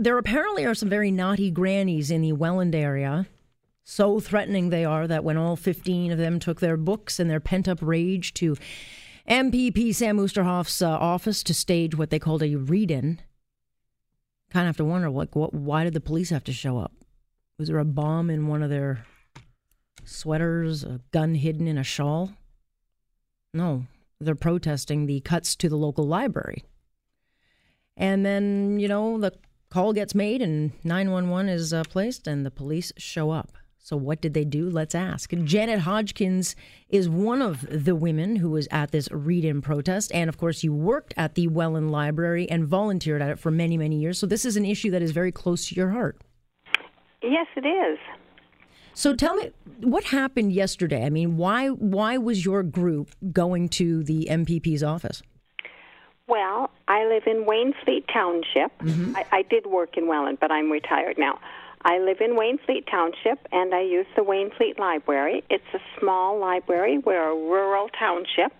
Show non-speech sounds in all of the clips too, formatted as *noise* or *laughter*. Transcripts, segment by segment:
There apparently are some very naughty grannies in the Welland area. So threatening they are that when all 15 of them took their books and their pent up rage to MPP Sam Oosterhoff's uh, office to stage what they called a read in, kind of have to wonder like, what, why did the police have to show up? Was there a bomb in one of their sweaters, a gun hidden in a shawl? No, they're protesting the cuts to the local library. And then, you know, the call gets made and 911 is uh, placed and the police show up. So, what did they do? Let's ask. Janet Hodgkins is one of the women who was at this read in protest. And of course, you worked at the Welland Library and volunteered at it for many, many years. So, this is an issue that is very close to your heart. Yes, it is. So tell me what happened yesterday. I mean, why why was your group going to the MPP's office? Well, I live in Wainfleet Township. Mm-hmm. I, I did work in Welland, but I'm retired now. I live in Wainfleet Township, and I use the Wainfleet Library. It's a small library. We're a rural township.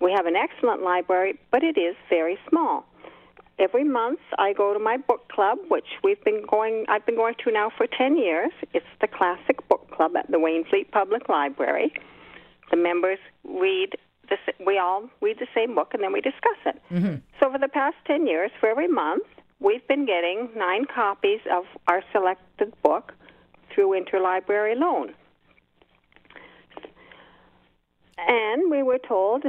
We have an excellent library, but it is very small. Every month, I go to my book club, which we've been going. I've been going to now for ten years. It's the Classic Book Club at the Wainfleet Public Library. The members read. We all read the same book, and then we discuss it. So, for the past ten years, for every month, we've been getting nine copies of our selected book through interlibrary loan. And we were told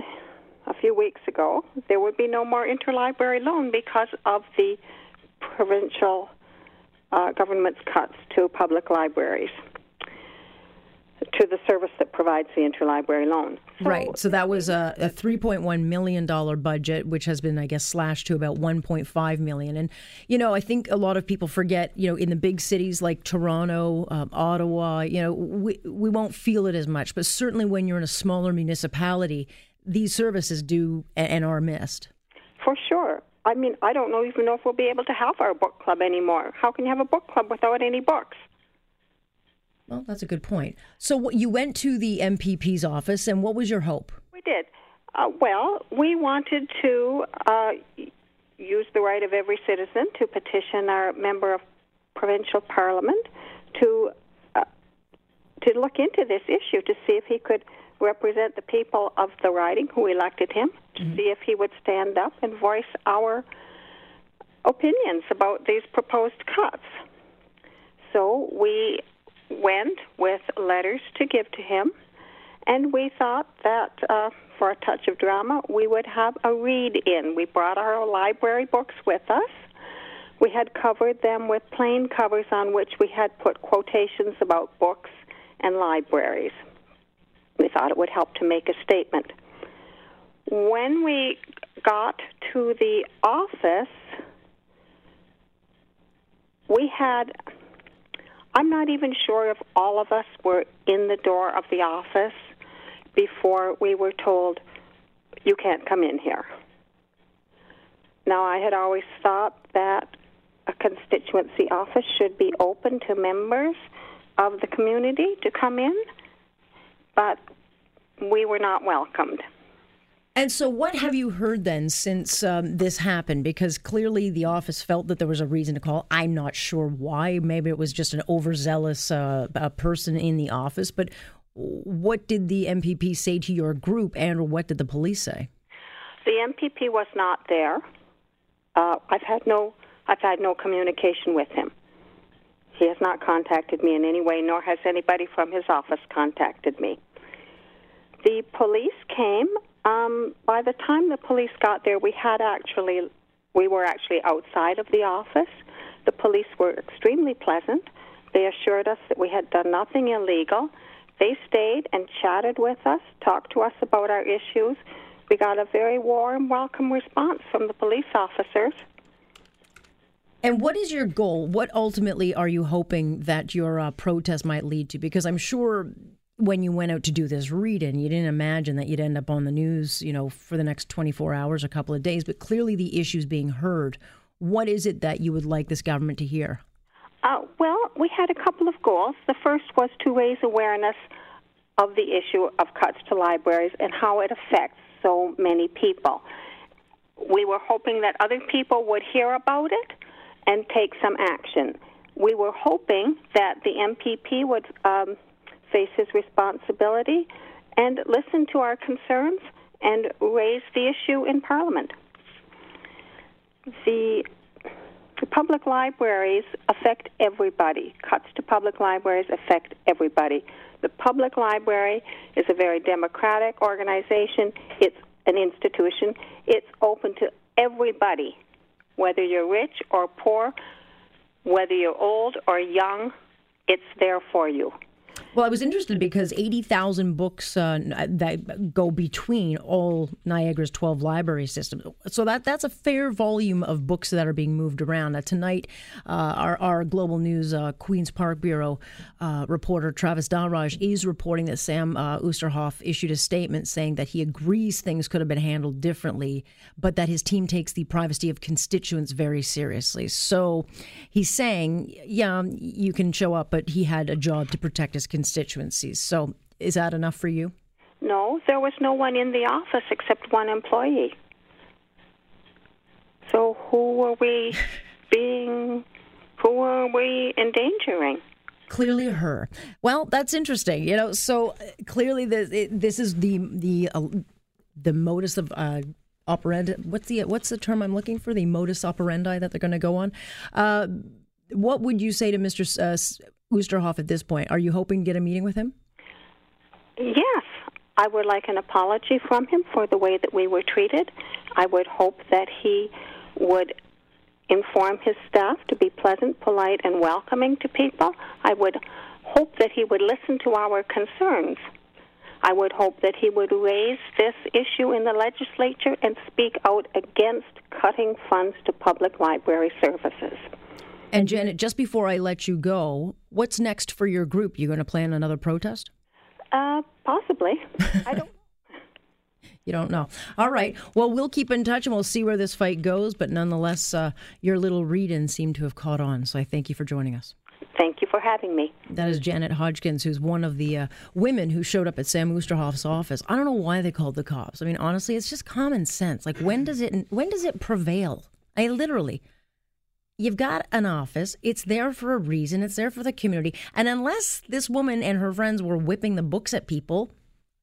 a few weeks ago there would be no more interlibrary loan because of the provincial uh, government's cuts to public libraries, to the service that provides the interlibrary loan. So right. So that was a, a three point one million dollar budget, which has been, I guess, slashed to about 1.5 million. And you know, I think a lot of people forget. You know, in the big cities like Toronto, um, Ottawa, you know, we we won't feel it as much. But certainly when you're in a smaller municipality, these services do a- and are missed. For sure. I mean, I don't know even know if we'll be able to have our book club anymore. How can you have a book club without any books? Well, that's a good point. So what, you went to the MPP's office, and what was your hope? We did. Uh, well, we wanted to uh, use the right of every citizen to petition our member of provincial parliament to uh, to look into this issue to see if he could represent the people of the riding who elected him, to see if he would stand up and voice our opinions about these proposed cuts. So we went with letters to give to him, and we thought that uh, for a touch of drama, we would have a read in. We brought our library books with us. We had covered them with plain covers on which we had put quotations about books and libraries. We thought it would help to make a statement. When we got to the office, we had I'm not even sure if all of us were in the door of the office before we were told, you can't come in here. Now, I had always thought that a constituency office should be open to members of the community to come in, but we were not welcomed. And so, what have you heard then since um, this happened? Because clearly the office felt that there was a reason to call. I'm not sure why. Maybe it was just an overzealous uh, person in the office. But what did the MPP say to your group, and what did the police say? The MPP was not there. Uh, I've had no, I've had no communication with him. He has not contacted me in any way, nor has anybody from his office contacted me. The police came. Um, by the time the police got there, we had actually, we were actually outside of the office. The police were extremely pleasant. They assured us that we had done nothing illegal. They stayed and chatted with us, talked to us about our issues. We got a very warm, welcome response from the police officers. And what is your goal? What ultimately are you hoping that your uh, protest might lead to? Because I'm sure when you went out to do this read-in, you didn't imagine that you'd end up on the news, you know, for the next 24 hours, a couple of days. But clearly, the issue's being heard. What is it that you would like this government to hear? Uh, well, we had a couple of goals. The first was to raise awareness of the issue of cuts to libraries and how it affects so many people. We were hoping that other people would hear about it and take some action. We were hoping that the MPP would um, face his responsibility and listen to our concerns and raise the issue in Parliament. The public libraries affect everybody. Cuts to public libraries affect everybody. The public library is a very democratic organization. It's an institution. It's open to everybody, whether you're rich or poor, whether you're old or young, it's there for you. Well, I was interested because 80,000 books uh, that go between all Niagara's 12 library systems. So that that's a fair volume of books that are being moved around. Uh, tonight, uh, our, our Global News uh, Queen's Park Bureau uh, reporter Travis Dhanraj is reporting that Sam uh, Oosterhoff issued a statement saying that he agrees things could have been handled differently, but that his team takes the privacy of constituents very seriously. So he's saying, yeah, you can show up, but he had a job to protect his constituents constituencies. So is that enough for you? No, there was no one in the office except one employee. So who were we *laughs* being, who were we endangering? Clearly, her. Well, that's interesting. You know, so uh, clearly, the, this is the the uh, the modus of uh, operandi. What's the what's the term I'm looking for? The modus operandi that they're going to go on. Uh, what would you say to Mr. Uh, Oosterhoff at this point? Are you hoping to get a meeting with him? Yes. I would like an apology from him for the way that we were treated. I would hope that he would inform his staff to be pleasant, polite, and welcoming to people. I would hope that he would listen to our concerns. I would hope that he would raise this issue in the legislature and speak out against cutting funds to public library services. And Janet, just before I let you go, what's next for your group? You going to plan another protest? Uh, possibly. I don't. *laughs* You don't know. All right. Well, we'll keep in touch and we'll see where this fight goes. But nonetheless, uh, your little read in seemed to have caught on. So I thank you for joining us. Thank you for having me. That is Janet Hodgkins, who's one of the uh, women who showed up at Sam Oosterhoff's office. I don't know why they called the cops. I mean, honestly, it's just common sense. Like, when does it when does it prevail? I literally, You've got an office. It's there for a reason. It's there for the community. And unless this woman and her friends were whipping the books at people,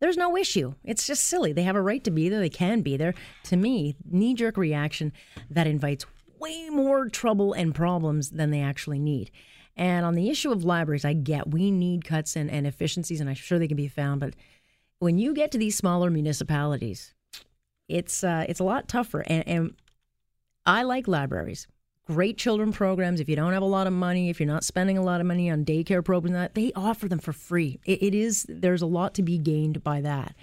there's no issue. It's just silly. They have a right to be there. They can be there. To me, knee jerk reaction that invites way more trouble and problems than they actually need. And on the issue of libraries, I get we need cuts and, and efficiencies, and I'm sure they can be found. But when you get to these smaller municipalities, it's uh, it's a lot tougher. And, and I like libraries great children programs. If you don't have a lot of money, if you're not spending a lot of money on daycare programs, that they offer them for free. it, it is there's a lot to be gained by that.